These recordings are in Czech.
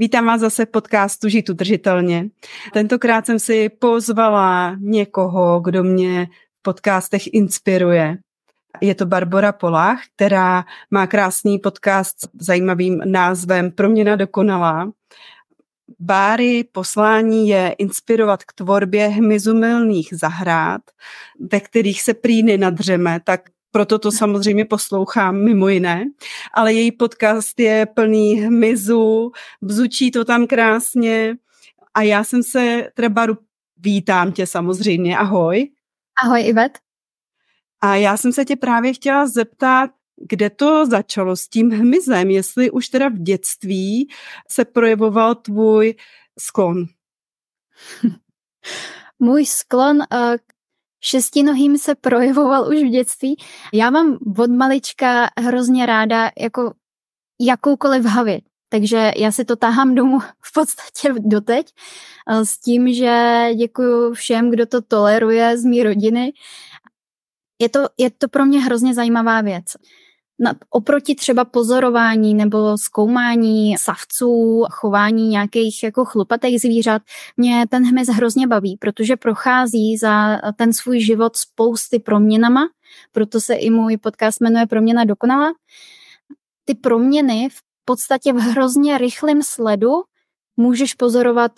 Vítám vás zase v podcastu Žít udržitelně. Tentokrát jsem si pozvala někoho, kdo mě v podcastech inspiruje. Je to Barbara Polách, která má krásný podcast s zajímavým názvem Proměna dokonalá. Báry poslání je inspirovat k tvorbě hmyzumilných zahrad, ve kterých se prý nenadřeme, tak proto to samozřejmě poslouchám mimo jiné, ale její podcast je plný hmyzu, bzučí to tam krásně a já jsem se, Trebaru, vítám tě samozřejmě, ahoj. Ahoj Ivet. A já jsem se tě právě chtěla zeptat, kde to začalo s tím hmyzem, jestli už teda v dětství se projevoval tvůj sklon. Můj sklon k šestinohým se projevoval už v dětství. Já mám od malička hrozně ráda jako jakoukoliv havěť. Takže já si to tahám domů v podstatě doteď s tím, že děkuji všem, kdo to toleruje z mý rodiny. Je to, je to pro mě hrozně zajímavá věc na, oproti třeba pozorování nebo zkoumání savců, chování nějakých jako chlupatých zvířat, mě ten hmyz hrozně baví, protože prochází za ten svůj život spousty proměnama, proto se i můj podcast jmenuje Proměna dokonala. Ty proměny v podstatě v hrozně rychlém sledu můžeš pozorovat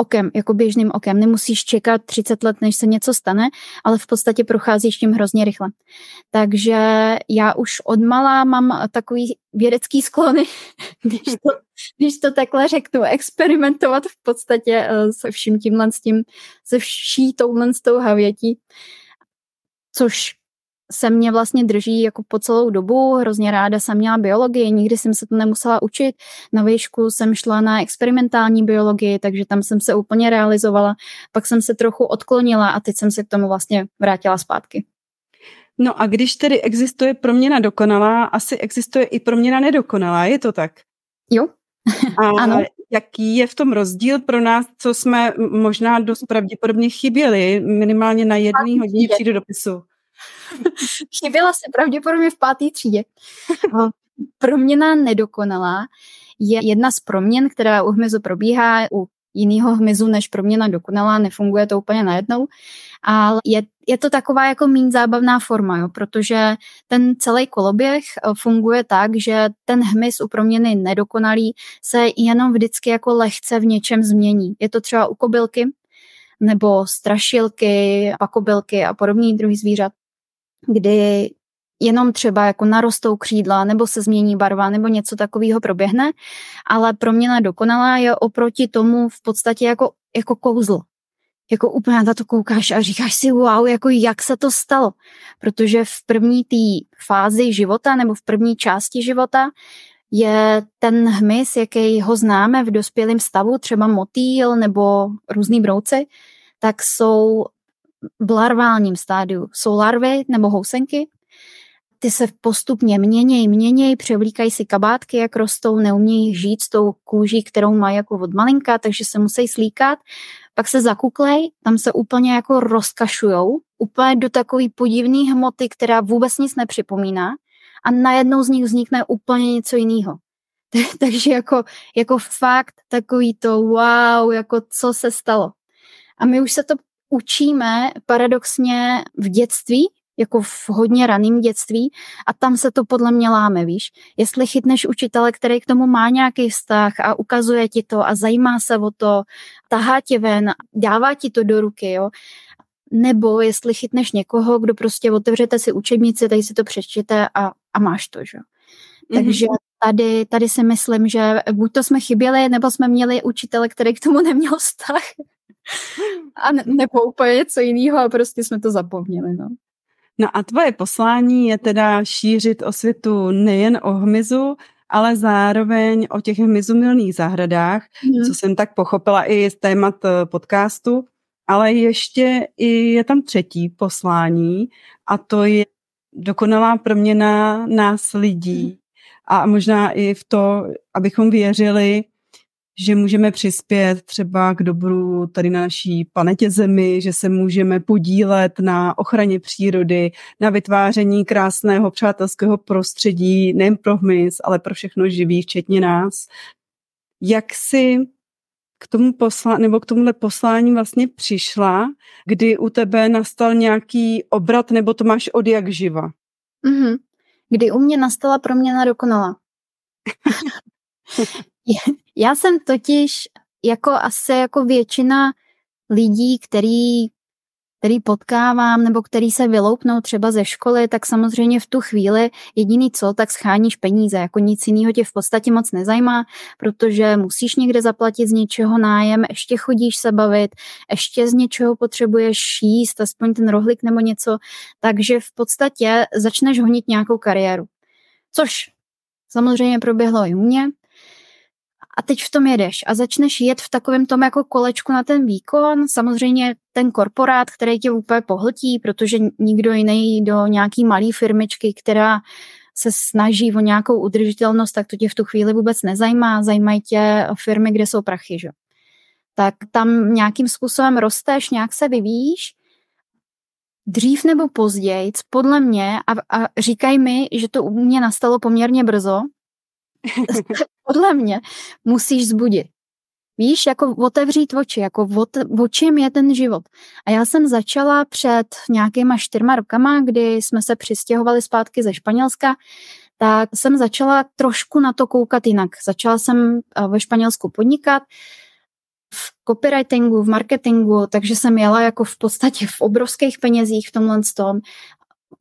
okem, jako běžným okem. Nemusíš čekat 30 let, než se něco stane, ale v podstatě procházíš tím hrozně rychle. Takže já už od malá mám takový vědecký sklony, když to, když to takhle řeknu, experimentovat v podstatě eh, se vším tímhle s tím, se vší touhle s tou havětí, což se mě vlastně drží jako po celou dobu. Hrozně ráda jsem měla biologii, nikdy jsem se to nemusela učit. Na výšku jsem šla na experimentální biologii, takže tam jsem se úplně realizovala. Pak jsem se trochu odklonila a teď jsem se k tomu vlastně vrátila zpátky. No a když tedy existuje proměna dokonalá, asi existuje i proměna nedokonalá, je to tak? Jo. A ano. jaký je v tom rozdíl pro nás, co jsme možná dost pravděpodobně chyběli, minimálně na jedné hodině dopisu? Chyběla se pravděpodobně v páté třídě. Proměna nedokonalá je jedna z proměn, která u hmyzu probíhá, u jiného hmyzu než proměna dokonalá, nefunguje to úplně najednou, ale je, je to taková jako méně zábavná forma, jo, protože ten celý koloběh eh, funguje tak, že ten hmyz u proměny nedokonalý se jenom vždycky jako lehce v něčem změní. Je to třeba u kobylky, nebo strašilky, pakobylky a podobný druhý zvířat kdy jenom třeba jako narostou křídla nebo se změní barva nebo něco takového proběhne, ale proměna dokonalá je oproti tomu v podstatě jako, jako kouzlo. Jako úplně na to koukáš a říkáš si wow, jako jak se to stalo. Protože v první té fázi života nebo v první části života je ten hmyz, jaký ho známe v dospělém stavu, třeba motýl nebo různý brouci, tak jsou v larválním stádiu jsou larvy nebo housenky. Ty se postupně měnějí, měnějí, převlíkají si kabátky, jak rostou, neumějí žít s tou kůží, kterou mají jako od malinka, takže se musí slíkat. Pak se zakuklej, tam se úplně jako rozkašujou, úplně do takové podivné hmoty, která vůbec nic nepřipomíná a najednou z nich vznikne úplně něco jiného. Takže jako, jako fakt takový to wow, jako co se stalo. A my už se to učíme paradoxně v dětství, jako v hodně raném dětství a tam se to podle mě láme, víš. Jestli chytneš učitele, který k tomu má nějaký vztah a ukazuje ti to a zajímá se o to, tahá tě ven, dává ti to do ruky, jo, nebo jestli chytneš někoho, kdo prostě otevřete si učebnici, tady si to přečtěte a, a máš to, že? Mm-hmm. Takže tady, tady si myslím, že buď to jsme chyběli, nebo jsme měli učitele, který k tomu neměl vztah. A ne, nebo úplně něco jiného a prostě jsme to zapomněli, no. No a tvoje poslání je teda šířit osvětu nejen o hmyzu, ale zároveň o těch hmyzumilných zahradách, mm. co jsem tak pochopila i z témat eh, podcastu, ale ještě i je tam třetí poslání a to je dokonalá proměna nás lidí mm. a možná i v to, abychom věřili, že můžeme přispět třeba k dobru tady na naší planetě Zemi, že se můžeme podílet na ochraně přírody, na vytváření krásného přátelského prostředí, nejen pro hmyz, ale pro všechno živý, včetně nás. Jak si k tomu posla, nebo k tomuhle poslání vlastně přišla, kdy u tebe nastal nějaký obrat, nebo to máš od jak živa? Mm-hmm. Kdy u mě nastala proměna dokonala. Já jsem totiž jako asi jako většina lidí, který, který potkávám nebo který se vyloupnou třeba ze školy, tak samozřejmě v tu chvíli jediný co, tak scháníš peníze, jako nic jiného tě v podstatě moc nezajímá, protože musíš někde zaplatit z něčeho nájem, ještě chodíš se bavit, ještě z něčeho potřebuješ jíst, aspoň ten rohlik nebo něco, takže v podstatě začneš honit nějakou kariéru. Což samozřejmě proběhlo i u mě, a teď v tom jedeš a začneš jet v takovém tom jako kolečku na ten výkon. Samozřejmě ten korporát, který tě úplně pohltí, protože nikdo jiný do nějaký malé firmičky, která se snaží o nějakou udržitelnost, tak to tě v tu chvíli vůbec nezajímá. Zajímají tě firmy, kde jsou prachy, že? Tak tam nějakým způsobem rosteš, nějak se vyvíjíš. Dřív nebo později, podle mě, a, a říkají mi, že to u mě nastalo poměrně brzo, podle mě musíš zbudit. Víš, jako otevřít oči, jako o čem je ten život. A já jsem začala před nějakýma čtyřma rokama, kdy jsme se přistěhovali zpátky ze Španělska, tak jsem začala trošku na to koukat jinak. Začala jsem eh, ve Španělsku podnikat, v copywritingu, v marketingu, takže jsem jela jako v podstatě v obrovských penězích v tomhle tom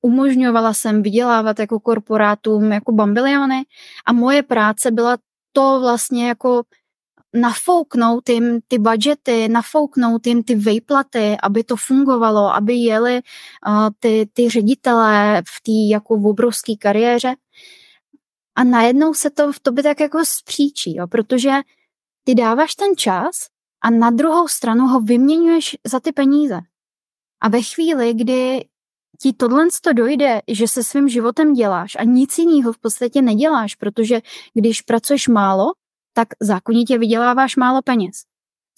umožňovala jsem vydělávat jako korporátům jako bambiliony a moje práce byla to vlastně jako nafouknout jim ty budgety, nafouknout jim ty vejplaty, aby to fungovalo, aby jeli uh, ty, ty ředitelé v té jako v obrovské kariéře. A najednou se to v tobě tak jako spříčí, jo, protože ty dáváš ten čas a na druhou stranu ho vyměňuješ za ty peníze. A ve chvíli, kdy ti tohle to dojde, že se svým životem děláš a nic jiného v podstatě neděláš, protože když pracuješ málo, tak zákonitě vyděláváš málo peněz.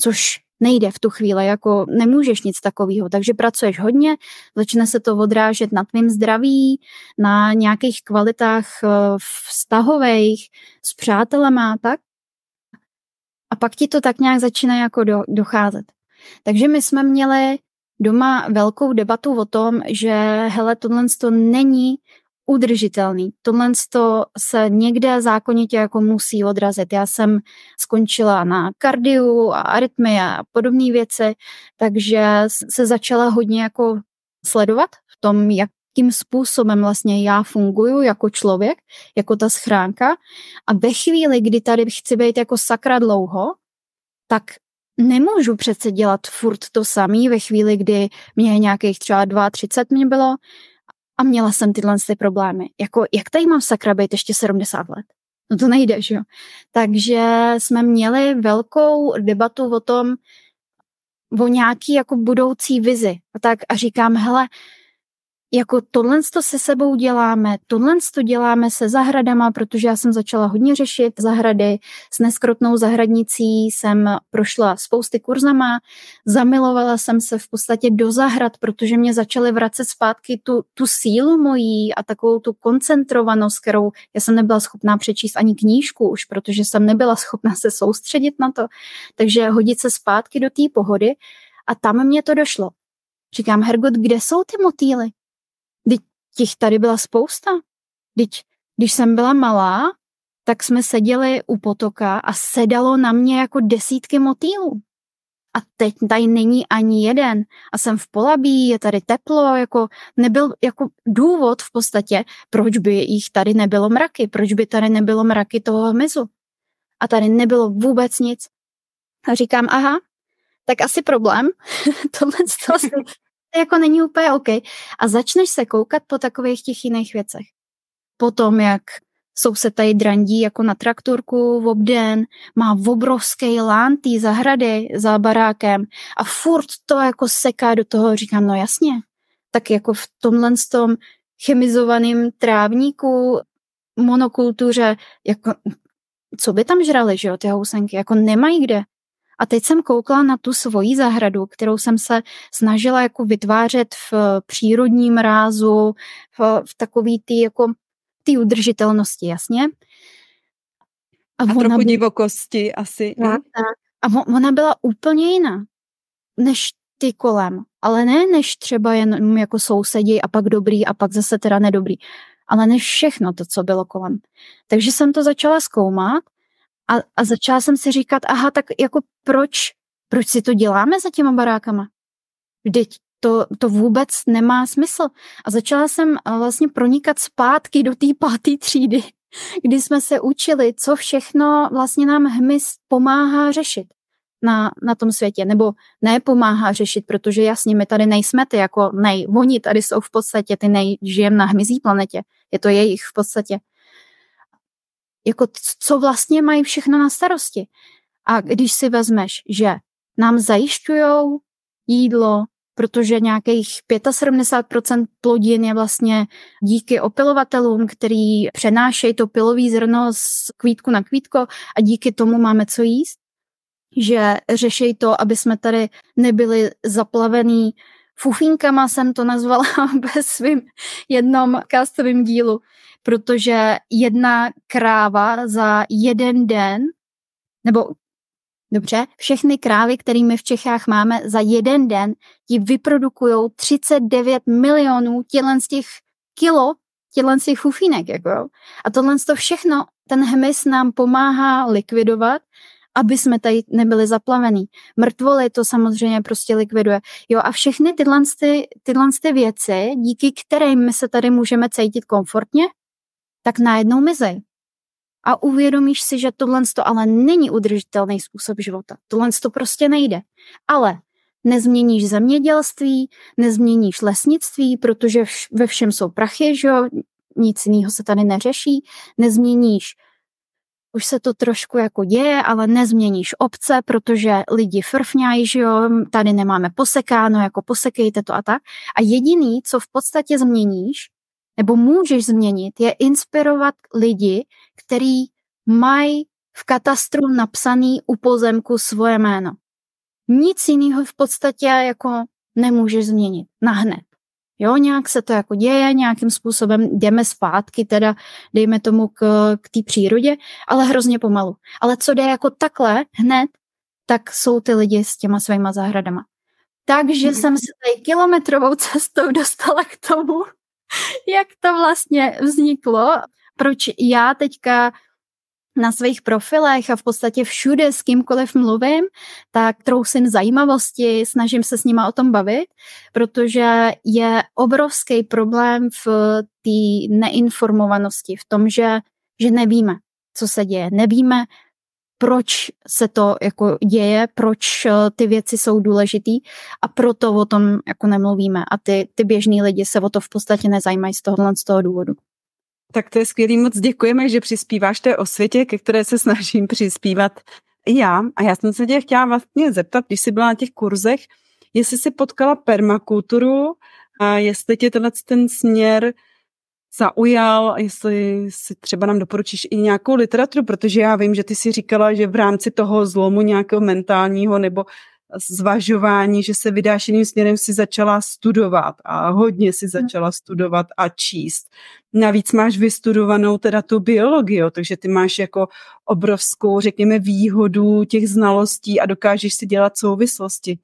Což nejde v tu chvíli, jako nemůžeš nic takového. Takže pracuješ hodně, začne se to odrážet na tvým zdraví, na nějakých kvalitách eh, vztahových, s přátelema tak. A pak ti to tak nějak začíná jako do, docházet. Takže my jsme měli doma velkou debatu o tom, že hele, tohle to není udržitelný. Tohle to se někde zákonitě jako musí odrazit. Já jsem skončila na kardiu a arytmie a podobné věci, takže se začala hodně jako sledovat v tom, jak jakým způsobem vlastně já funguju jako člověk, jako ta schránka. A ve chvíli, kdy tady chci být jako sakra dlouho, tak nemůžu přece dělat furt to samý ve chvíli, kdy mě nějakých třeba 32 mě bylo a měla jsem tyhle ty problémy. Jako, jak tady mám sakra být ještě 70 let? No to nejde, že jo? Takže jsme měli velkou debatu o tom, o nějaký jako budoucí vizi. A tak a říkám, hele, jako tohle to se sebou děláme, tohle to děláme se zahradama, protože já jsem začala hodně řešit zahrady, s neskrotnou zahradnicí jsem prošla spousty kurzama, zamilovala jsem se v podstatě do zahrad, protože mě začaly vracet zpátky tu, tu sílu mojí a takovou tu koncentrovanost, kterou já jsem nebyla schopná přečíst ani knížku už, protože jsem nebyla schopná se soustředit na to, takže hodit se zpátky do té pohody a tam mě to došlo. Říkám, Hergot, kde jsou ty motýly? Těch tady byla spousta. Když, když jsem byla malá, tak jsme seděli u potoka a sedalo na mě jako desítky motýlů. A teď tady není ani jeden. A jsem v Polabí, je tady teplo, jako nebyl jako důvod v podstatě, proč by jich tady nebylo mraky, proč by tady nebylo mraky toho hmyzu. A tady nebylo vůbec nic. A říkám, aha, tak asi problém. Tohle jako není úplně OK. A začneš se koukat po takových těch jiných věcech. Potom, jak jsou se tady drandí jako na traktorku v obden, má obrovský lán tý zahrady za barákem a furt to jako seká do toho, říkám, no jasně, tak jako v tomhle tom chemizovaném trávníku, monokultuře, jako, co by tam žrali, že jo, ty housenky, jako nemají kde. A teď jsem koukla na tu svoji zahradu, kterou jsem se snažila jako vytvářet v přírodním rázu, v, v takový ty jako ty udržitelnosti, jasně. A, a ona trochu divokosti asi. Tak, tak. A ona byla úplně jiná než ty kolem. Ale ne než třeba jen jako sousedí a pak dobrý a pak zase teda nedobrý. Ale než všechno to, co bylo kolem. Takže jsem to začala zkoumat a, a začala jsem si říkat, aha, tak jako proč, proč si to děláme za těma barákama? Vždyť to, to vůbec nemá smysl. A začala jsem eh, vlastně pronikat zpátky do té páté třídy, kdy jsme se učili, co všechno vlastně nám hmyz pomáhá řešit na, na tom světě, nebo nepomáhá řešit, protože jasně, my tady nejsme ty jako nej, oni tady jsou v podstatě ty nej, žijeme na hmyzí planetě, je to jejich v podstatě. Jako co vlastně mají všechno na starosti. A když si vezmeš, že nám zajišťují jídlo, protože nějakých 75% plodin je vlastně díky opilovatelům, který přenášejí to pilový zrno z kvítku na kvítko a díky tomu máme co jíst, že řeší to, aby jsme tady nebyli zaplavený fufinkama, jsem to nazvala ve svým jednom castovém dílu, protože jedna kráva za jeden den, nebo Dobře, všechny krávy, kterými v Čechách máme, za jeden den ti vyprodukují 39 milionů tělen z těch kilo, tělen z těch fufínek. Jako. A tohle to všechno, ten hmyz nám pomáhá likvidovat, aby jsme tady nebyli zaplavení. Mrtvoly to samozřejmě prostě likviduje. Jo, a všechny tyhle, ty, tyhle ty věci, díky kterým my se tady můžeme cítit komfortně, tak najednou mizej a uvědomíš si, že tohle to ale není udržitelný způsob života. Tohle to prostě nejde. Ale nezměníš zemědělství, nezměníš lesnictví, protože ve všem jsou prachy, že jo? nic jiného se tady neřeší, nezměníš už se to trošku jako děje, ale nezměníš obce, protože lidi frfňají, že jo, tady nemáme posekáno, jako posekejte to a tak. A jediný, co v podstatě změníš, nebo můžeš změnit, je inspirovat lidi, který mají v katastru napsaný u pozemku svoje jméno. Nic jiného v podstatě jako nemůžeš změnit nahned. Jo, nějak se to jako děje, nějakým způsobem jdeme zpátky, teda dejme tomu k, k té přírodě, ale hrozně pomalu. Ale co jde jako takhle hned, tak jsou ty lidi s těma svýma zahradama. Takže mm. jsem se tady kilometrovou cestou dostala k tomu, jak to vlastně vzniklo, proč já teďka na svých profilech a v podstatě všude s kýmkoliv mluvím, tak trousím zajímavosti, snažím se s nima o tom bavit, protože je obrovský problém v té neinformovanosti, v tom, že, že nevíme, co se děje. Nevíme, proč se to jako děje, proč eh, ty věci jsou důležitý a proto o tom jako nemluvíme a ty, ty běžní lidi se o to v podstatě nezajímají z tohohle z toho důvodu. Tak to je skvělý, moc děkujeme, že přispíváš té osvětě, ke které se snažím přispívat i já. A já jsem se tě chtěla vlastně zeptat, když jsi byla na těch kurzech, jestli jsi potkala permakulturu a jestli tě tenhle ten směr zaujal, jestli si třeba nám doporučíš i nějakou literaturu, protože já vím, že ty si říkala, že v rámci toho zlomu nějakého mentálního nebo zvažování, že se vydáš jiným směrem, si začala studovat a hodně si hmm. začala studovat a číst. Navíc máš vystudovanou teda tu biologii, takže ty máš jako obrovskou, řekněme, výhodu těch znalostí a dokážeš si dělat souvislosti.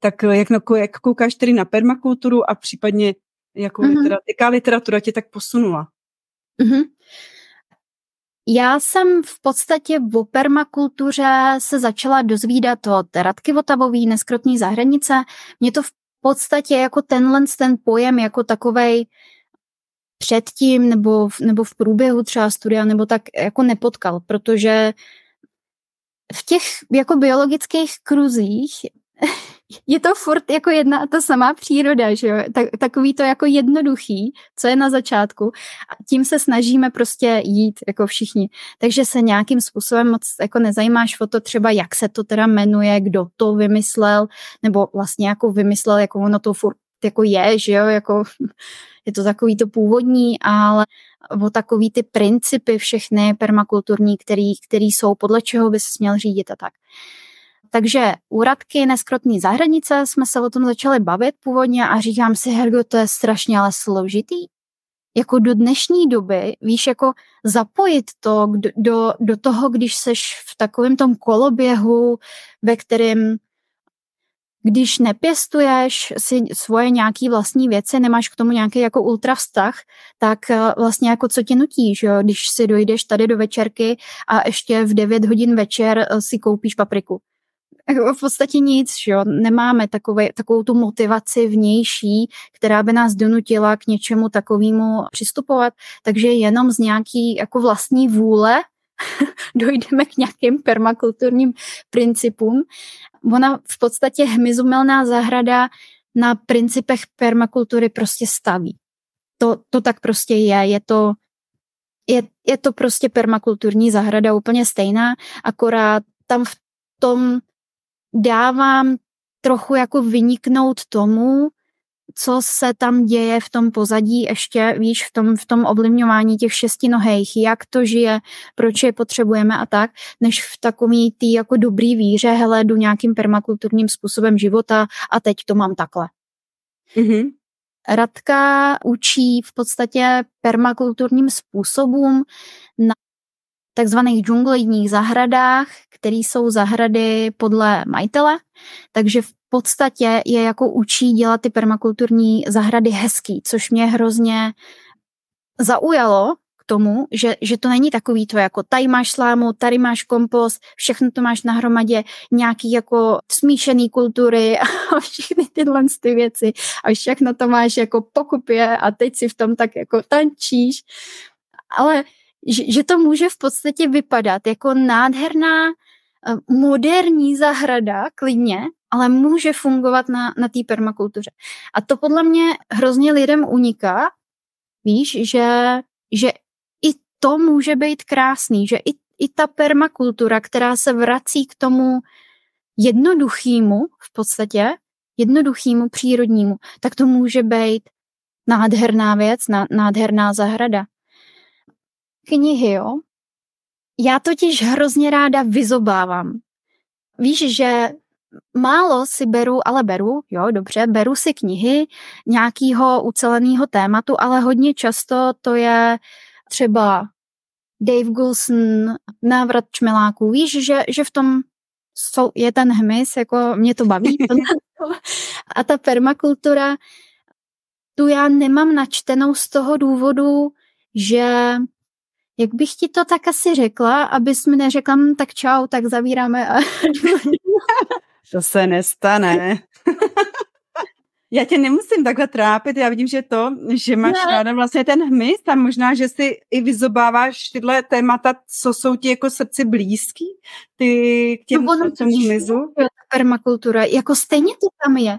Tak jak, jak koukáš tedy na permakulturu a případně jakou mm-hmm. literatura, jaká literatura tě tak posunula? Mm-hmm. Já jsem v podstatě v permakultuře se začala dozvídat od Radky Votavový, neskrotní zahranice. Mě to v podstatě jako tenhle ten pojem jako takovej předtím nebo, v, nebo v průběhu třeba studia nebo tak jako nepotkal, protože v těch jako biologických kruzích je to furt jako jedna a ta samá příroda, že jo? Tak, takový to jako jednoduchý, co je na začátku a tím se snažíme prostě jít jako všichni. Takže se nějakým způsobem moc jako nezajímáš o to třeba, jak se to teda jmenuje, kdo to vymyslel, nebo vlastně jako vymyslel, jako ono to furt jako je, že jo, jako je to takový to původní, ale o takový ty principy všechny permakulturní, který, který jsou, podle čeho by se směl řídit a tak. Takže u Radky neskrotný zahranice jsme se o tom začali bavit původně a říkám si, Hergo, to je strašně ale složitý. Jako do dnešní doby, víš, jako zapojit to do, do, do toho, když seš v takovém tom koloběhu, ve kterém když nepěstuješ si svoje nějaký vlastní věci, nemáš k tomu nějaký jako ultra vztah, tak eh, vlastně jako co tě nutí, že jo? když si dojdeš tady do večerky a ještě v 9 hodin večer eh, si koupíš papriku. V podstatě nic, že jo? nemáme takové, takovou tu motivaci vnější, která by nás donutila k něčemu takovému přistupovat, takže jenom z nějaký jako vlastní vůle dojdeme k nějakým permakulturním principům. Ona v podstatě hmyzumelná zahrada na principech permakultury prostě staví. To, to tak prostě je. Je to, je, je to prostě permakulturní zahrada úplně stejná, akorát tam v tom dávám trochu jako vyniknout tomu, co se tam děje v tom pozadí ještě, víš, v tom, v tom ovlivňování těch šestinohejch, jak to žije, proč je potřebujeme a tak, než v takový tý jako dobrý víře, hele, jdu nějakým permakulturním způsobem života a teď to mám takhle. Mm-hmm. Radka učí v podstatě permakulturním způsobům na takzvaných džunglejních zahradách, které jsou zahrady podle majitele, takže v podstatě je jako učí dělat ty permakulturní zahrady hezký, což mě hrozně zaujalo k tomu, že, že to není takový to jako tady máš slámu, tady máš kompost, všechno to máš na hromadě, nějaký jako smíšený kultury a všechny tyhle ty věci a všechno to máš jako pokupě a teď si v tom tak jako tančíš. Ale že, že to může v podstatě vypadat jako nádherná eh, moderní zahrada, klidně, ale může fungovat na, na té permakultuře. A to podle mě hrozně lidem uniká, víš, že, že i to může být krásný, že i, i ta permakultura, která se vrací k tomu jednoduchýmu v podstatě, jednoduchýmu přírodnímu, tak to může být nádherná věc, nádherná zahrada. Knihy, jo? Já totiž hrozně ráda vyzobávám. Víš, že málo si beru, ale beru, jo, dobře, beru si knihy nějakého uceleného tématu, ale hodně často to je třeba Dave Gulson, návrat čmeláků. Víš, že, že v tom jsou, je ten hmyz, jako mě to baví. a ta permakultura, tu já nemám načtenou z toho důvodu, že jak bych ti to tak asi řekla, abys mi neřekla, hm, tak čau, tak zavíráme a To se nestane. já tě nemusím takhle trápit, já vidím, že to, že máš ne. ráda vlastně ten hmyz a možná, že si i vyzobáváš tyhle témata, co jsou ti jako srdci blízký, ty k těm no, tomu hmyzu. Permakultura, jako stejně to tam je.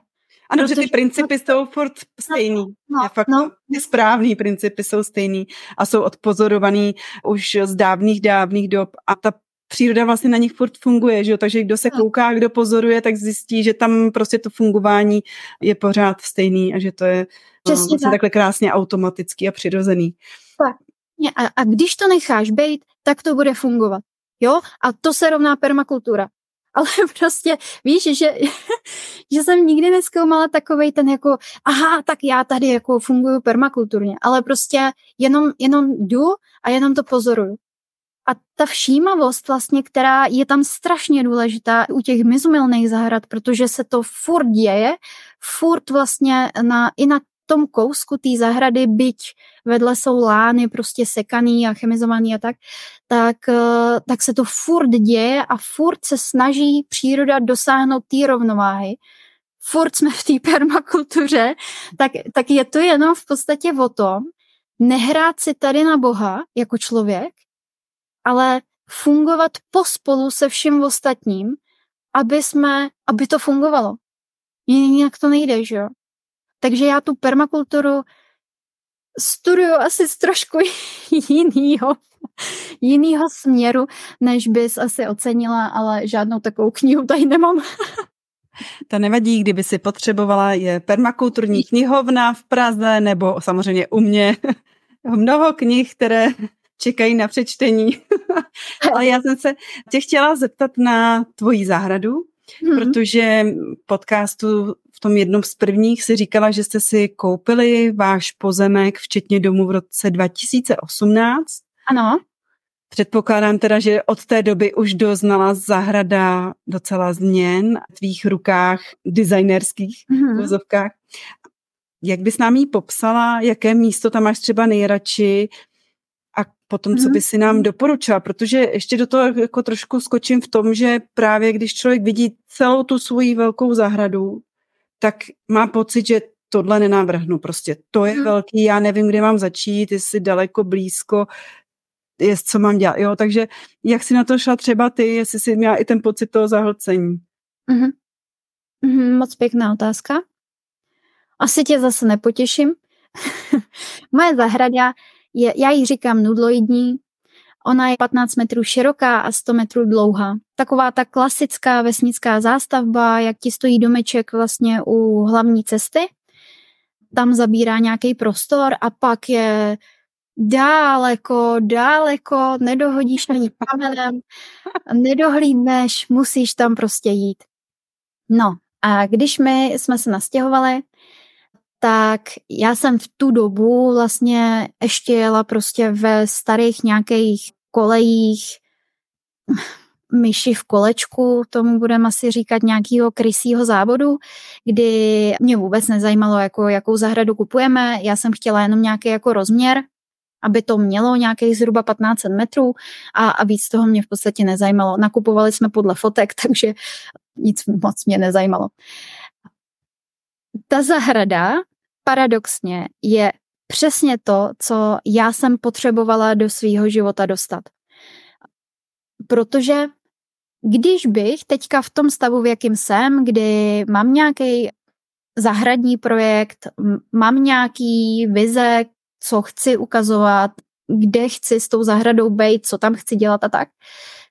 Ano, protože ty principy jsou furt stejný. No, no, fakt, no. Ty správný principy jsou stejný a jsou odpozorovaný už z dávných, dávných dob a ta příroda vlastně na nich furt funguje, že jo? takže kdo se kouká, kdo pozoruje, tak zjistí, že tam prostě to fungování je pořád stejný a že to je no, Přesně vlastně tak. takhle krásně automatický a přirozený. Tak. A, a když to necháš být, tak to bude fungovat. Jo? A to se rovná permakultura. Ale prostě víš, že, že jsem nikdy neskoumala takovej ten jako, aha, tak já tady jako funguju permakulturně, ale prostě jenom, jenom jdu a jenom to pozoruju. A ta všímavost vlastně, která je tam strašně důležitá u těch mizumilných zahrad, protože se to furt děje, furt vlastně na, i na tom kousku té zahrady, byť vedle jsou lány prostě sekaný a chemizovaný a tak, tak, eh, tak se to furt děje a furt se snaží příroda dosáhnout té rovnováhy. Furt jsme v té permakultuře, tak, tak je to jenom v podstatě o tom, nehrát si tady na Boha jako člověk, ale fungovat pospolu se vším ostatním aby jsme, aby to fungovalo. Jinak to nejde, že jo? Takže já tu permakulturu studuju asi z trošku jinýho, jinýho směru, než bys asi ocenila, ale žádnou takovou knihu tady nemám. To nevadí, kdyby si potřebovala, je permakulturní knihovna v Praze nebo samozřejmě u mě mnoho knih, které čekají na přečtení. Ale já jsem se tě chtěla zeptat na tvoji zahradu, hmm. protože podcastu v tom jednom z prvních si říkala, že jste si koupili váš pozemek, včetně domu v roce 2018. Ano. Předpokládám teda, že od té doby už doznala zahrada docela změn v tvých rukách, designerských mm-hmm. vozovkách. Jak bys nám jí popsala, jaké místo tam máš třeba nejradši a potom, co mhm. by si nám doporučila, protože ještě do toho jako trošku skočím v tom, že právě když člověk vidí celou tu svoji velkou zahradu, tak má pocit, že tohle nenavrhnu. Prostě to je hmm. velký, já nevím, kde mám začít, jestli daleko, blízko, je, co mám dělat. Jo, takže jak si na to šla třeba ty, jestli jsi měla i ten pocit toho zahlcení? Mm-hmm. Mm-hmm, moc pěkná otázka. Asi tě zase nepotěším. Moje zahrada je, já jí říkám nudloidní, ona je 15 metrů široká a 100 metrů dlouhá. Taková ta klasická vesnická zástavba, jak ti stojí domeček vlastně u hlavní cesty. Tam zabírá nějaký prostor a pak je dáleko, dáleko, nedohodíš ani kamenem, nedohlídneš, musíš tam prostě jít. No a když my jsme se nastěhovali, tak já jsem v tu dobu vlastně ještě jela prostě ve starých nějakých kolejích myši v kolečku, tomu budeme asi říkat nějakého krysího závodu, kdy mě vůbec nezajímalo, jako, jakou zahradu kupujeme, já jsem chtěla jenom nějaký jako rozměr, aby to mělo nějakých zhruba 15 metrů a, a víc toho mě v podstatě nezajímalo. Nakupovali jsme podle fotek, takže nic moc mě nezajímalo. Ta zahrada paradoxně je přesně to, co já jsem potřebovala do svého života dostat. Protože když bych teďka v tom stavu, v jakým jsem, kdy mám nějaký zahradní projekt, mám nějaký vize, co chci ukazovat, kde chci s tou zahradou být, co tam chci dělat a tak,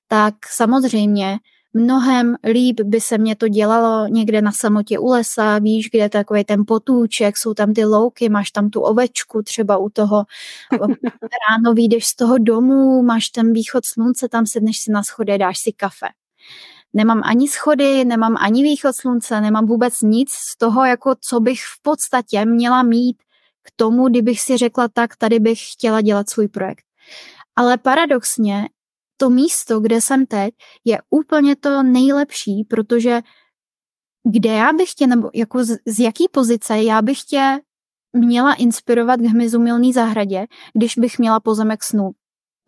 tak samozřejmě mnohem líp by se mě to dělalo někde na samotě u lesa, víš, kde je takový ten potůček, jsou tam ty louky, máš tam tu ovečku třeba u toho, ráno vyjdeš z toho domu, máš ten východ slunce, tam sedneš si na schody, dáš si kafe. Nemám ani schody, nemám ani východ slunce, nemám vůbec nic z toho, jako co bych v podstatě měla mít k tomu, kdybych si řekla tak, tady bych chtěla dělat svůj projekt. Ale paradoxně to místo, kde jsem teď, je úplně to nejlepší, protože kde já bych tě, nebo jako z, z jaký pozice já bych tě měla inspirovat k hmyzumilný zahradě, když bych měla pozemek snů.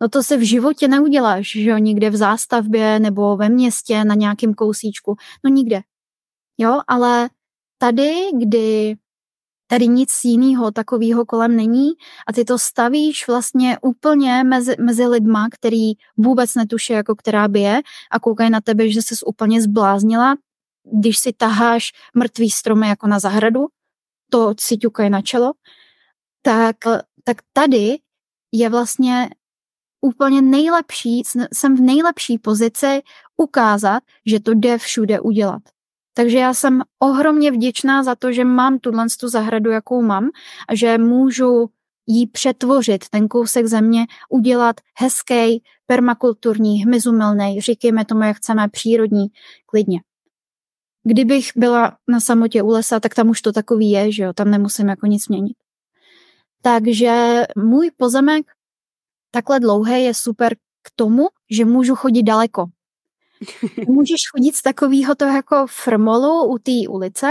No to se v životě neuděláš, že jo, nikde v zástavbě nebo ve městě na nějakém kousíčku. No nikde. Jo, ale tady, kdy Tady nic jiného takového kolem není a ty to stavíš vlastně úplně mezi, mezi lidma, který vůbec netuší, jako která by je a koukají na tebe, že jsi úplně zbláznila, když si taháš mrtvý stromy jako na zahradu, to si ťukají na čelo, tak, tak tady je vlastně úplně nejlepší, jsem v nejlepší pozici ukázat, že to jde všude udělat. Takže já jsem ohromně vděčná za to, že mám tuhle tu zahradu, jakou mám a že můžu jí přetvořit, ten kousek země, udělat hezký, permakulturní, hmyzumilný, říkejme tomu, jak chceme, přírodní, klidně. Kdybych byla na samotě u lesa, tak tam už to takový je, že jo, tam nemusím jako nic měnit. Takže můj pozemek takhle dlouhý je super k tomu, že můžu chodit daleko. Můžeš chodit z takového toho jako frmolu u té ulice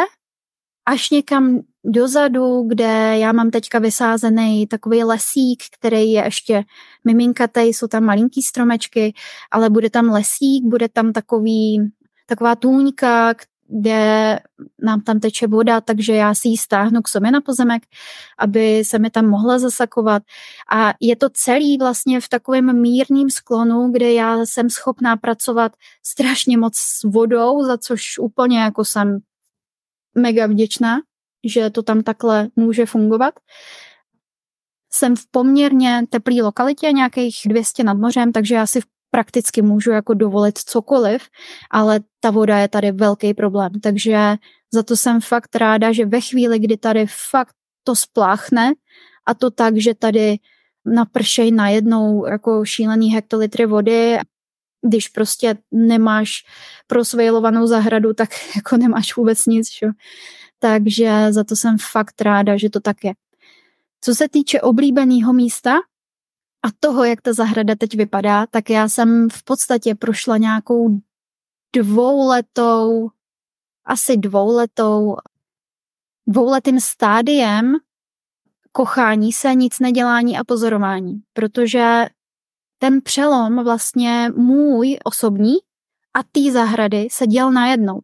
až někam dozadu, kde já mám teďka vysázený takový lesík, který je ještě miminkatý, jsou tam malinký stromečky, ale bude tam lesík, bude tam takový, taková tůňka, kde nám tam teče voda, takže já si ji stáhnu k sobě na pozemek, aby se mi tam mohla zasakovat. A je to celý vlastně v takovém mírným sklonu, kde já jsem schopná pracovat strašně moc s vodou, za což úplně jako jsem mega vděčná, že to tam takhle může fungovat. Jsem v poměrně teplé lokalitě, nějakých 200 nad mořem, takže já si prakticky můžu jako dovolit cokoliv, ale ta voda je tady velký problém. Takže za to jsem fakt ráda, že ve chvíli, kdy tady fakt to spláchne a to tak, že tady napršej najednou jako šílený hektolitry vody, když prostě nemáš prosvejlovanou zahradu, tak jako nemáš vůbec nic. Šo? Takže za to jsem fakt ráda, že to tak je. Co se týče oblíbeného místa, a toho, jak ta zahrada teď vypadá, tak já jsem v podstatě prošla nějakou dvouletou, asi dvouletou, dvouletým stádiem kochání se, nic nedělání a pozorování, protože ten přelom vlastně můj osobní a té zahrady se děl najednou.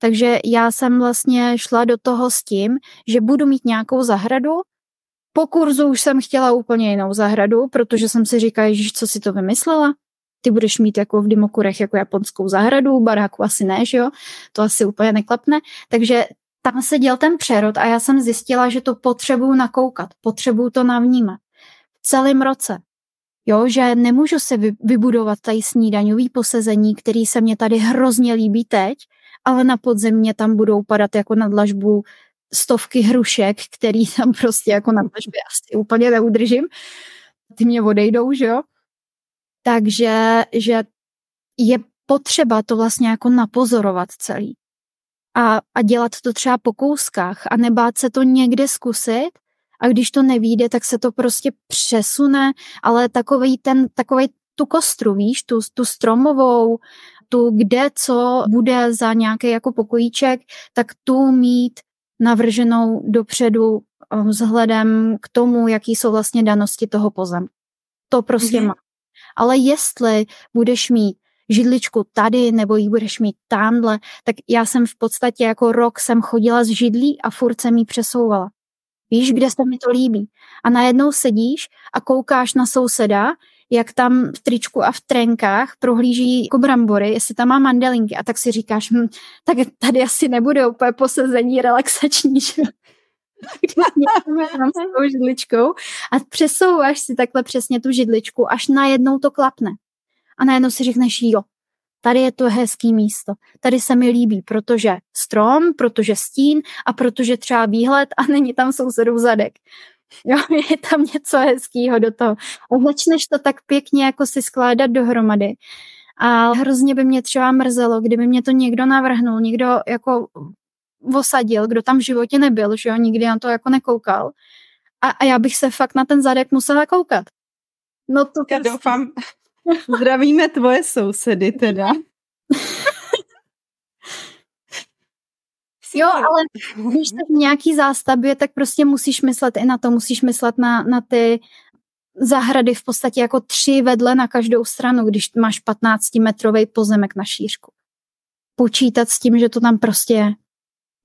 Takže já jsem vlastně šla do toho s tím, že budu mít nějakou zahradu, po kurzu už jsem chtěla úplně jinou zahradu, protože jsem si říkala, že co si to vymyslela? Ty budeš mít jako v Dimokurech jako japonskou zahradu, baráku asi ne, že jo? To asi úplně neklapne. Takže tam se děl ten přerod a já jsem zjistila, že to potřebuju nakoukat, potřebuju to navnímat. V celém roce. Jo, že nemůžu si vybudovat tady snídaňový posezení, který se mě tady hrozně líbí teď, ale na podzemně tam budou padat jako na dlažbu stovky hrušek, který tam prostě jako na dlažbě asi úplně neudržím. Ty mě odejdou, že jo? Takže že je potřeba to vlastně jako napozorovat celý. A, a dělat to třeba po kouskách a nebát se to někde zkusit a když to nevíde, tak se to prostě přesune, ale takový ten, takový tu kostru, víš, tu, tu stromovou, tu kde co bude za nějaký jako pokojíček, tak tu mít navrženou dopředu eh, vzhledem k tomu, jaký jsou vlastně danosti toho pozem. To prostě mm-hmm. má. Ale jestli budeš mít židličku tady nebo ji budeš mít tamhle, tak já jsem v podstatě jako rok jsem chodila z židlí a furt jsem ji přesouvala. Víš, kde se mi to líbí. A najednou sedíš a koukáš na souseda, jak tam v tričku a v trenkách prohlíží jako brambory, jestli tam má mandelinky a tak si říkáš, hm, tak tady asi nebude úplně posezení relaxační, že? s tou židličkou a přesouváš si takhle přesně tu židličku, až najednou to klapne. A najednou si řekneš, jo, tady je to hezký místo, tady se mi líbí, protože strom, protože stín a protože třeba výhled a není tam sousedů zadek. Jo, je tam něco hezkého do toho. A začneš to tak pěkně jako si skládat dohromady. A hrozně by mě třeba mrzelo, kdyby mě to někdo navrhnul, někdo jako osadil, kdo tam v životě nebyl, že jo, nikdy na to jako nekoukal. A, a já bych se fakt na ten zadek musela koukat. No to Já prostě... doufám, zdravíme tvoje sousedy teda. Jo, ale když jsi v nějaký zástavbě, tak prostě musíš myslet i na to, musíš myslet na, na ty zahrady v podstatě jako tři vedle na každou stranu, když máš 15-metrový pozemek na šířku. Počítat s tím, že to tam prostě je.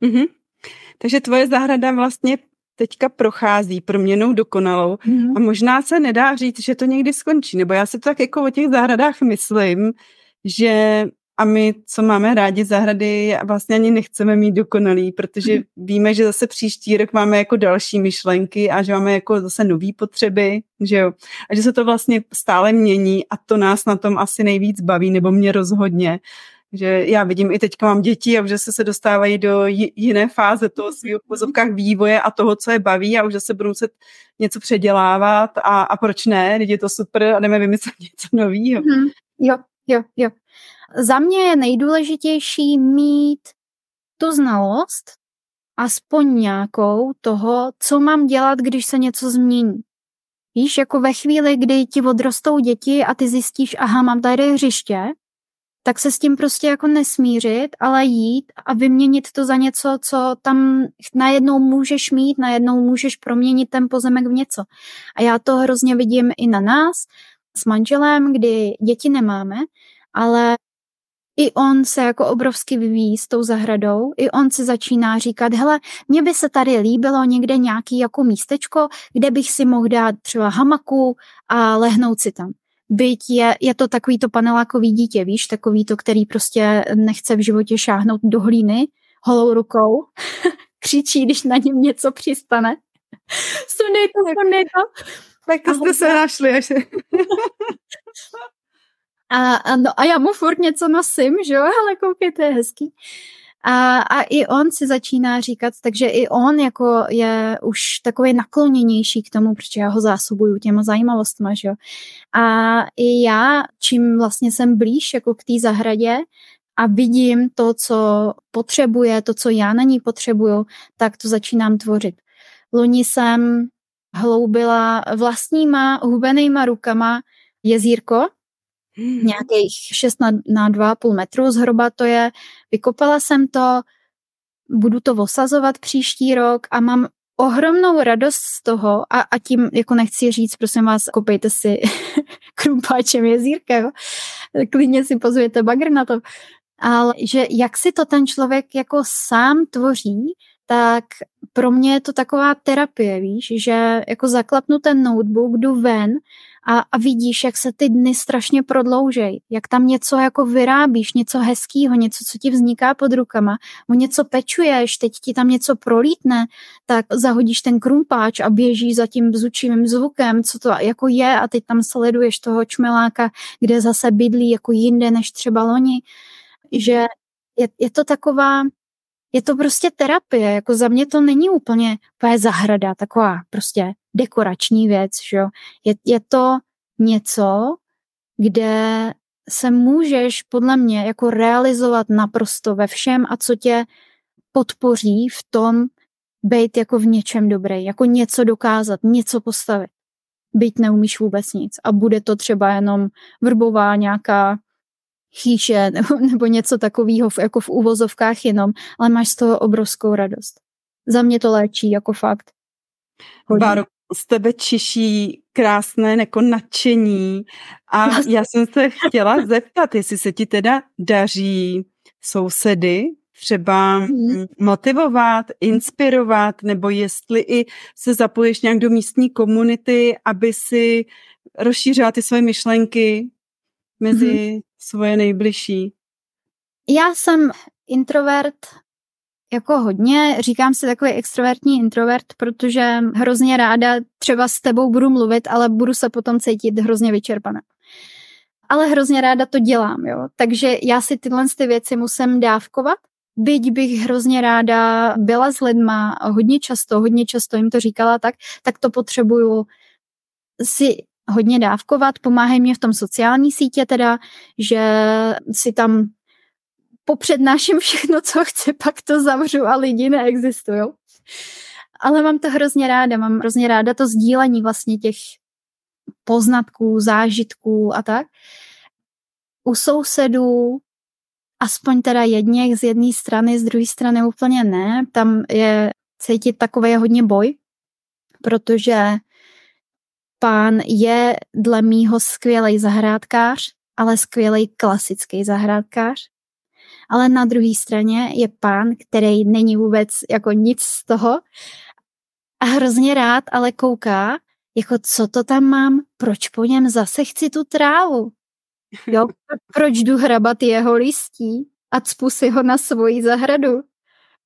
Mm-hmm. Takže tvoje zahrada vlastně teďka prochází proměnou dokonalou mm-hmm. a možná se nedá říct, že to někdy skončí, nebo já si to tak jako o těch zahradách myslím, že a my, co máme rádi zahrady, vlastně ani nechceme mít dokonalý, protože mm. víme, že zase příští rok máme jako další myšlenky a že máme jako zase nové potřeby, že jo. A že se to vlastně stále mění a to nás na tom asi nejvíc baví, nebo mě rozhodně, že já vidím i teďka mám děti a už se se dostávají do jiné fáze toho svého v pozovkách vývoje a toho, co je baví a už se budou muset něco předělávat a, a proč ne, teď je to super a jdeme vymyslet něco nového. Mm-hmm. Jo, jo, jo. Za mě je nejdůležitější mít tu znalost, aspoň nějakou toho, co mám dělat, když se něco změní. Víš, jako ve chvíli, kdy ti odrostou děti a ty zjistíš, aha, mám tady hřiště, tak se s tím prostě jako nesmířit, ale jít a vyměnit to za něco, co tam najednou můžeš mít, najednou můžeš proměnit ten pozemek v něco. A já to hrozně vidím i na nás s manželem, kdy děti nemáme, ale i on se jako obrovsky vyvíjí s tou zahradou, i on se začíná říkat, hele, mně by se tady líbilo někde nějaký jako místečko, kde bych si mohl dát třeba hamaku a lehnout si tam. Byť je, je to takový to panelákový dítě, víš, takový to, který prostě nechce v životě šáhnout do hlíny holou rukou, křičí, když na něm něco přistane. Sunej to, sunej to. Tak jste se našli. Až... A, a, no, a já mu furt něco nosím, že jo, ale koukej, to je hezký. A, a i on si začíná říkat, takže i on jako je už takový nakloněnější k tomu, protože já ho zásobuju těma zajímavostma, že jo. A i já, čím vlastně jsem blíž jako k té zahradě a vidím to, co potřebuje, to, co já na ní potřebuju, tak to začínám tvořit. Loni jsem hloubila vlastníma hubenýma rukama jezírko. Nějakých 6 na, na 2,5 metru zhruba to je. Vykopala jsem to, budu to osazovat příští rok a mám ohromnou radost z toho a, a tím, jako nechci říct, prosím vás, kopejte si krumpáčem jezírka, jo? klidně si pozujete bagr na to, ale že jak si to ten člověk jako sám tvoří, tak pro mě je to taková terapie, víš, že jako zaklapnu ten notebook, jdu ven a, a vidíš, jak se ty dny strašně prodloužej, jak tam něco jako vyrábíš, něco hezkého, něco, co ti vzniká pod rukama, o něco pečuješ, teď ti tam něco prolítne, tak zahodíš ten krumpáč a běžíš za tím bzučivým zvukem, co to jako je a teď tam sleduješ toho čmeláka, kde zase bydlí jako jinde než třeba loni, že je, je to taková, je to prostě terapie, jako za mě to není úplně, úplně zahrada, taková prostě dekorační věc, že jo. Je, je to něco, kde se můžeš podle mě jako realizovat naprosto ve všem a co tě podpoří v tom být jako v něčem dobrý, jako něco dokázat, něco postavit. Byť neumíš vůbec nic a bude to třeba jenom vrbová nějaká chýše nebo, nebo něco takového jako v úvozovkách jenom, ale máš z toho obrovskou radost. Za mě to léčí jako fakt. Báro, z tebe čiší krásné jako nadšení a já jsem se chtěla zeptat, jestli se ti teda daří sousedy třeba mm. motivovat, inspirovat, nebo jestli i se zapoješ nějak do místní komunity, aby si rozšířila ty své myšlenky mezi mm. svoje nejbližší. Já jsem introvert jako hodně, říkám si takový extrovertní introvert, protože hrozně ráda třeba s tebou budu mluvit, ale budu se potom cítit hrozně vyčerpaná. Ale hrozně ráda to dělám, jo. Takže já si tyhle ty věci musím dávkovat, byť bych hrozně ráda byla s lidma hodně často, hodně často jim to říkala tak, tak to potřebuju si hodně dávkovat, pomáhají mě v tom sociální sítě teda, že si tam popřednáším všechno, co chci, pak to zavřu a lidi neexistují. Ale mám to hrozně ráda, mám hrozně ráda to sdílení vlastně těch poznatků, zážitků a tak. U sousedů aspoň teda jedněch z jedné strany, z druhé strany úplně ne. Tam je cítit takový hodně boj, protože pán je dle mýho skvělý zahrádkář, ale skvělý klasický zahrádkář ale na druhé straně je pán, který není vůbec jako nic z toho a hrozně rád ale kouká, jako co to tam mám, proč po něm zase chci tu trávu, jo, proč jdu hrabat jeho listí a cpu si ho na svoji zahradu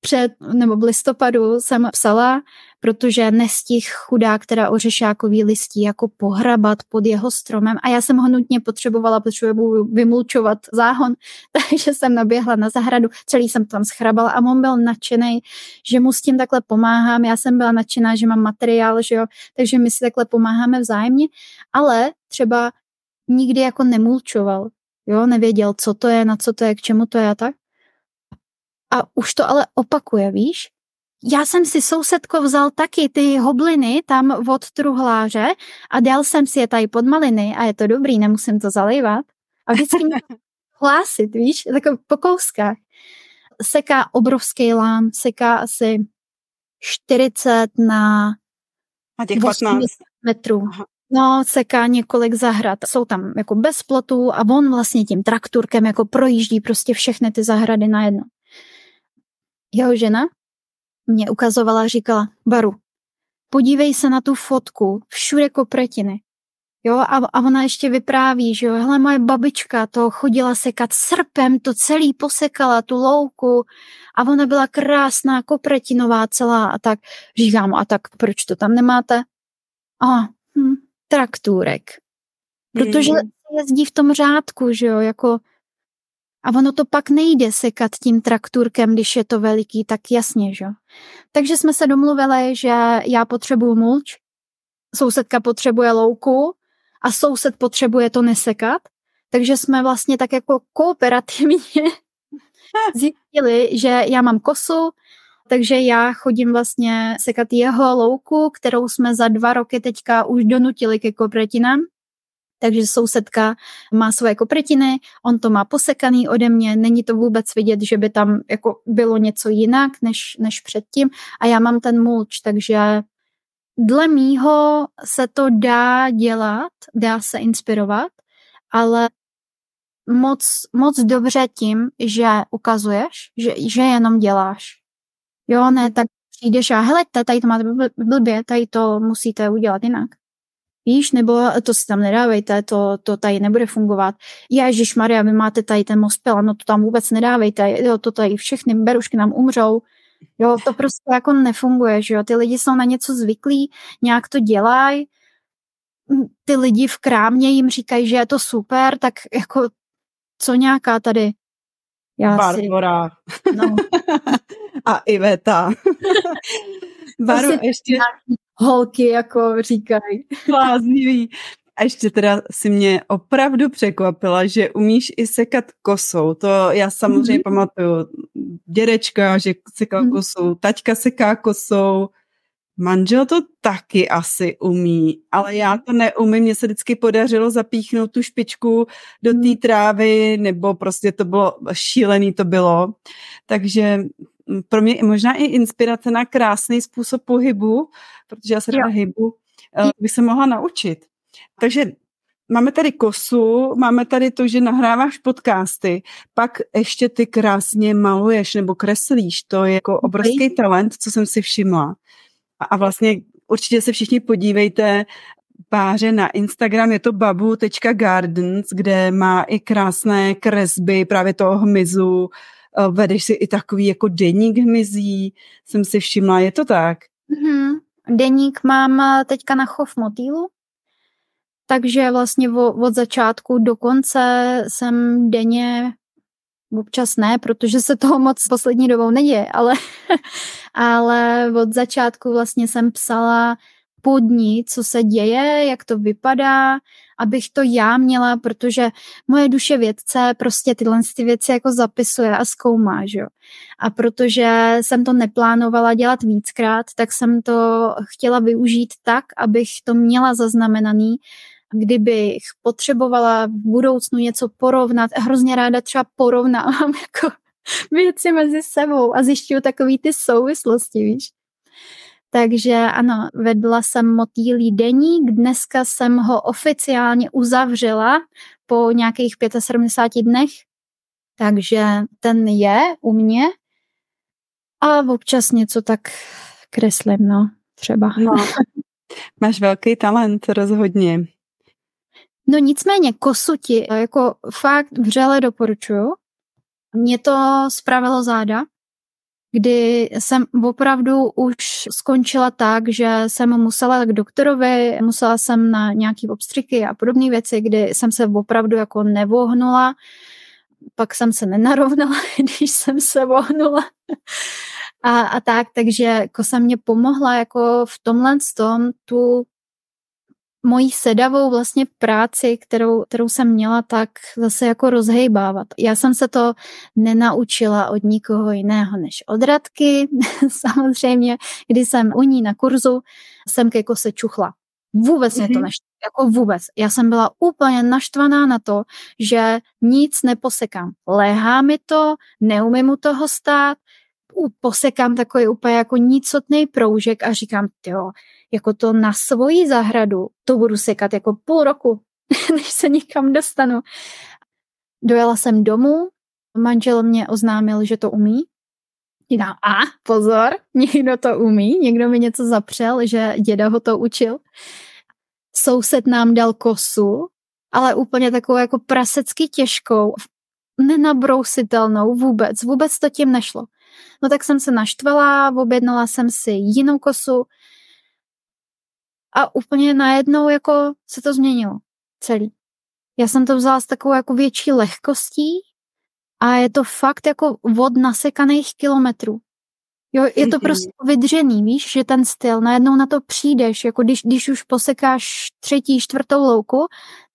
před, nebo v listopadu jsem psala, protože nestih chudá, která ořešákový listí jako pohrabat pod jeho stromem. A já jsem ho nutně potřebovala, potřebuji vymulčovat záhon, takže jsem naběhla na zahradu, celý jsem tam schrabala a on byl nadšený, že mu s tím takhle pomáhám, já jsem byla nadšená, že mám materiál, že jo, takže my si takhle pomáháme vzájemně, ale třeba nikdy jako nemulčoval, jo, nevěděl, co to je, na co to je, k čemu to je a tak a už to ale opakuje, víš? Já jsem si sousedko vzal taky ty hobliny tam od truhláře a dal jsem si je tady pod maliny a je to dobrý, nemusím to zalejvat. A vždycky mě hlásit, víš, takové po kouskách. Seká obrovský lán, seká asi 40 na a těch 15 metrů. No, seká několik zahrad. Jsou tam jako bez plotů a on vlastně tím traktorkem jako projíždí prostě všechny ty zahrady najednou. Jeho žena mě ukazovala a říkala, Baru, podívej se na tu fotku, všude kopretiny. Jo, a, a ona ještě vypráví, že jo, hele, moje babička to chodila sekat srpem, to celý posekala, tu louku a ona byla krásná, kopretinová celá a tak. Říkám, a tak proč to tam nemáte? A, hm, traktůrek. Protože mm. jezdí v tom řádku, že jo, jako a ono to pak nejde sekat tím trakturkem, když je to veliký, tak jasně, že jo. Takže jsme se domluvili, že já potřebuju mulč, sousedka potřebuje louku a soused potřebuje to nesekat. Takže jsme vlastně tak jako kooperativně zjistili, že já mám kosu, takže já chodím vlastně sekat jeho louku, kterou jsme za dva roky teďka už donutili ke kopretinám. Takže sousedka má svoje kopretiny, on to má posekaný ode mě, není to vůbec vidět, že by tam jako bylo něco jinak než, než předtím a já mám ten mulč, takže dle mýho se to dá dělat, dá se inspirovat, ale moc, moc dobře tím, že ukazuješ, že, že jenom děláš. Jo, ne, tak přijdeš a hele, tady to máte blbě, tady to musíte udělat jinak. Víš, nebo to si tam nedávejte, to, to tady nebude fungovat. Ježíš Maria, vy máte tady ten mospel, no to tam vůbec nedávejte, jo, to tady všechny berušky nám umřou. Jo, to prostě jako nefunguje, že jo, ty lidi jsou na něco zvyklí, nějak to dělají, ty lidi v krámě jim říkají, že je to super, tak jako co nějaká tady já Barbora. Si, no. a Iveta. Baru, ještě... Holky, jako říkají. Bláznivý. A ještě teda si mě opravdu překvapila, že umíš i sekat kosou. To já samozřejmě mm-hmm. pamatuju. Dědečka, že sekal mm-hmm. kosou, taťka seká kosou, manžel to taky asi umí, ale já to neumím. Mně se vždycky podařilo zapíchnout tu špičku do té mhm. trávy, nebo prostě to bylo šílený to bylo. Takže pro mě možná i inspirace na krásný způsob pohybu, protože já se ráda hybu, eh, bych se mohla naučit. Takže máme tady kosu, máme tady to, že nahráváš podcasty, pak ještě ty krásně maluješ nebo kreslíš, to je jako obrovský talent, co jsem si všimla. A, a vlastně určitě se všichni podívejte, páře na Instagram, je to babu.gardens, kde má i krásné kresby právě toho hmyzu, vedeš si i takový jako deník hmyzí, jsem si všimla, je to tak? Mm-hmm. Deník mám eh, teďka na chov motýlu, takže vlastně od začátku do konce jsem denně občas ne, protože se toho moc poslední dobou neděje, ale, ale od začátku vlastně jsem psala podní, co se děje, jak to vypadá, abych to já měla, protože moje duše vědce prostě tyhle ty věci jako zapisuje a zkoumá, že jo. A protože jsem to neplánovala dělat víckrát, tak jsem to chtěla využít tak, abych to měla zaznamenaný, kdybych potřebovala v budoucnu něco porovnat, hrozně ráda třeba porovnávám jako věci mezi sebou a zjišťuju takový ty souvislosti, víš. Takže ano, vedla jsem motýlí deník, dneska jsem ho oficiálně uzavřela po nějakých 75 dnech, takže ten je u mě a občas něco tak kreslím, no, třeba. No, máš velký talent, rozhodně. No nicméně kosuti, jako fakt vřele doporučuju. Mě to spravilo záda, kdy jsem opravdu už skončila tak, že jsem musela k doktorovi, musela jsem na nějaký obstřiky a podobné věci, kdy jsem se opravdu jako nevohnula, pak jsem se nenarovnala, když jsem se vohnula. A, a tak, takže kosa mě pomohla jako v tomhle tom tu mojí sedavou vlastně práci, kterou, kterou jsem měla, tak zase jako rozhejbávat. Já jsem se to nenaučila od nikoho jiného než od Radky, samozřejmě, kdy jsem u ní na kurzu, jsem jako se čuchla. Vůbec mm-hmm. mě to mhm. neštve, jako vůbec. Já jsem byla úplně naštvaná na to, že nic neposekám. Léhá mi to, neumím u toho stát, posekám takový úplně jako nicotný proužek a říkám, jo, jako to na svoji zahradu, to budu sekat jako půl roku, než se nikam dostanu. Dojela jsem domů, manžel mě oznámil, že to umí. Říkám, a pozor, někdo to umí, někdo mi něco zapřel, že děda ho to učil. Soused nám dal kosu, ale úplně takovou jako prasecky těžkou, nenabrousitelnou vůbec, vůbec to tím nešlo. No tak jsem se naštvala, objednala jsem si jinou kosu a úplně najednou jako se to změnilo celý. Já jsem to vzala s takovou jako větší lehkostí a je to fakt jako od nasekaných kilometrů. Jo, je to prostě vydřený, víš, že ten styl, najednou na to přijdeš, jako když, když už posekáš třetí, čtvrtou louku,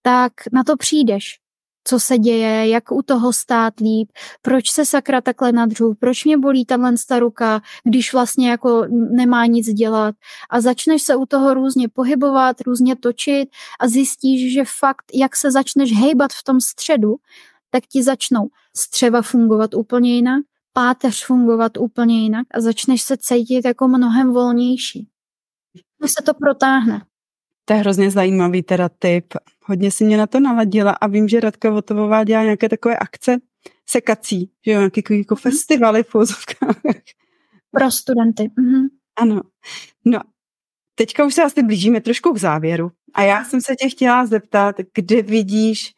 tak na to přijdeš co se děje, jak u toho stát líp, proč se sakra takhle nadřu, proč mě bolí tahle ruka, když vlastně jako nemá nic dělat a začneš se u toho různě pohybovat, různě točit a zjistíš, že fakt, jak se začneš hejbat v tom středu, tak ti začnou střeva fungovat úplně jinak, páteř fungovat úplně jinak a začneš se cítit jako mnohem volnější. Se to protáhne. To je hrozně zajímavý teda tip. Hodně si mě na to naladila a vím, že Radka Votovová dělá nějaké takové akce sekací, že jo, nějaké jako mm. festivaly v Pro studenty. Mm-hmm. Ano. No, teďka už se asi blížíme trošku k závěru a já jsem se tě chtěla zeptat, kde vidíš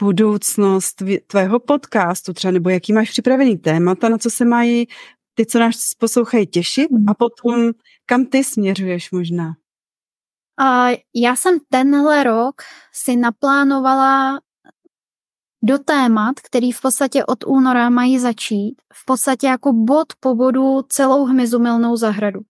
budoucnost tvého podcastu třeba, nebo jaký máš připravený témata, na co se mají ty, co nás poslouchají, těšit a potom kam ty směřuješ možná? A já jsem tenhle rok si naplánovala do témat, který v podstatě od února mají začít, v podstatě jako bod po bodu celou hmyzumilnou zahradu.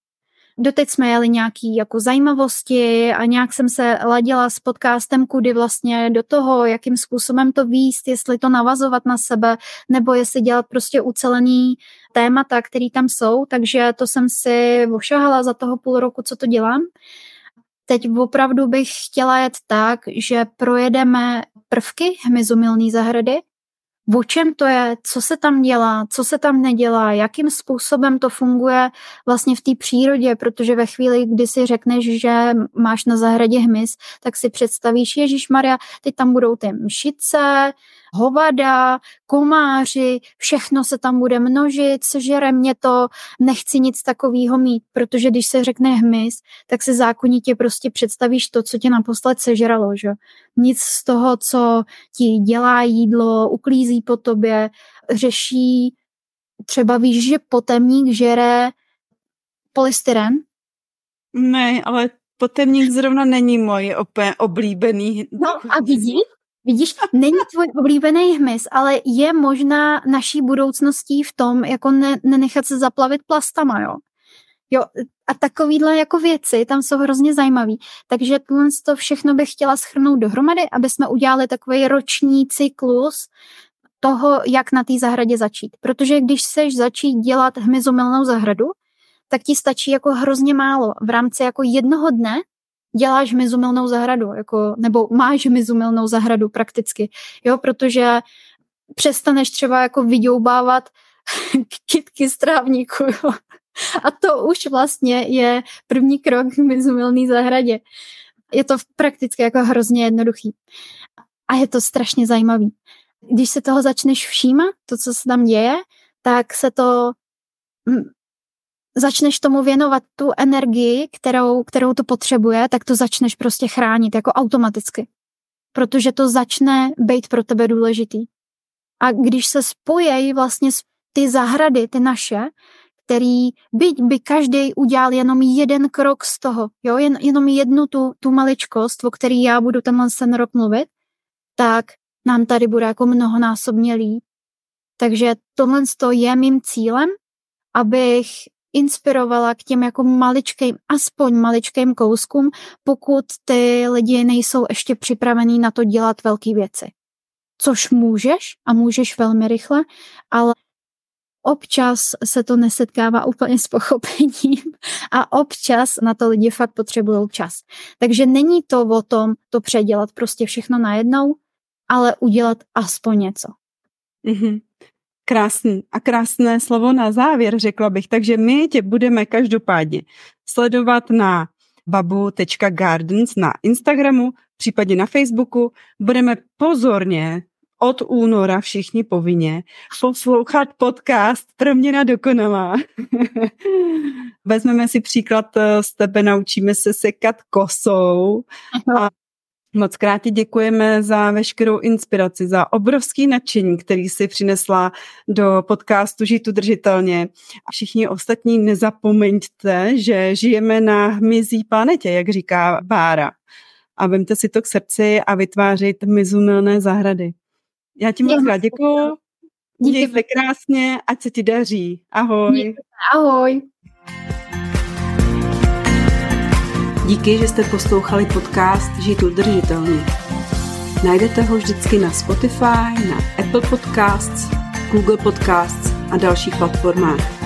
Doteď jsme jeli nějaký jako zajímavosti a nějak jsem se ladila s podcastem kudy vlastně do toho, jakým způsobem to výst, jestli to navazovat na sebe, nebo jestli dělat prostě ucelený témata, který tam jsou, takže to jsem si ošahala za toho půl roku, co to dělám. Teď opravdu bych chtěla jet tak, že projedeme prvky hmyzomilné zahrady, o čem to je, co se tam dělá, co se tam nedělá, jakým způsobem to funguje vlastně v té přírodě, protože ve chvíli, kdy si řekneš, že máš na zahradě hmyz, tak si představíš, Ježíš Maria, teď tam budou ty mšice, hovada, komáři, všechno se tam bude množit, sežere mě to, nechci nic takového mít, protože když se řekne hmyz, tak se zákonitě prostě představíš to, co tě naposled sežralo, že? Nic z toho, co ti dělá jídlo, uklízí po tobě, řeší, třeba víš, že potemník žere polystyren? Ne, ale potemník zrovna není moje oblíbený. No a vidíš, Vidíš, není tvůj oblíbený hmyz, ale je možná naší budoucností v tom, jako ne, nenechat se zaplavit plastama, jo. Jo, a takovýhle jako věci tam jsou hrozně zajímavý. Takže tohle to všechno bych chtěla schrnout dohromady, aby jsme udělali takový roční cyklus toho, jak na té zahradě začít. Protože když chceš začít dělat hmyzomilnou zahradu, tak ti stačí jako hrozně málo. V rámci jako jednoho dne děláš mizumilnou zahradu, jako, nebo máš mizumilnou zahradu prakticky, jo, protože přestaneš třeba jako vyďoubávat kytky z trávníku, jo. A to už vlastně je první krok k mizumilné zahradě. Je to prakticky jako hrozně jednoduchý. A je to strašně zajímavý. Když se toho začneš všímat, to, co se tam děje, tak se to hm, začneš tomu věnovat tu energii, kterou, kterou to potřebuje, tak to začneš prostě chránit jako automaticky. Protože to začne být pro tebe důležitý. A když se spojejí vlastně ty zahrady, ty naše, který byť by každý udělal jenom jeden krok z toho, jo, jen, jenom jednu tu, tu maličkost, o který já budu tenhle ten rok mluvit, tak nám tady bude jako mnohonásobně líp. Takže tohle je mým cílem, abych inspirovala k těm jako maličkým, aspoň maličkým kouskům, pokud ty lidi nejsou ještě připravení na to dělat velké věci. Což můžeš a můžeš velmi rychle, ale občas se to nesetkává úplně s pochopením a občas na to lidi fakt potřebují čas. Takže není to o tom to předělat prostě všechno najednou, ale udělat aspoň něco. Mm-hmm. Krásný a krásné slovo na závěr, řekla bych. Takže my tě budeme každopádně sledovat na babu.gardens na Instagramu, případně na Facebooku. Budeme pozorně od února všichni povinně poslouchat podcast Proměna dokonalá. Vezmeme si příklad eh, z tebe, naučíme se sekat kosou a Moc krát ti děkujeme za veškerou inspiraci, za obrovský nadšení, který si přinesla do podcastu Žít udržitelně. A všichni ostatní nezapomeňte, že žijeme na hmyzí planetě, jak říká Bára. A vemte si to k srdci a vytvářet mizunilné zahrady. Já ti moc krát děkuju. Díky. se krásně, ať se ti daří. Ahoj. Díky. Ahoj. Díky, že jste poslouchali podcast Žít udržitelně. Najdete ho vždycky na Spotify, na Apple Podcasts, Google Podcasts a dalších platformách.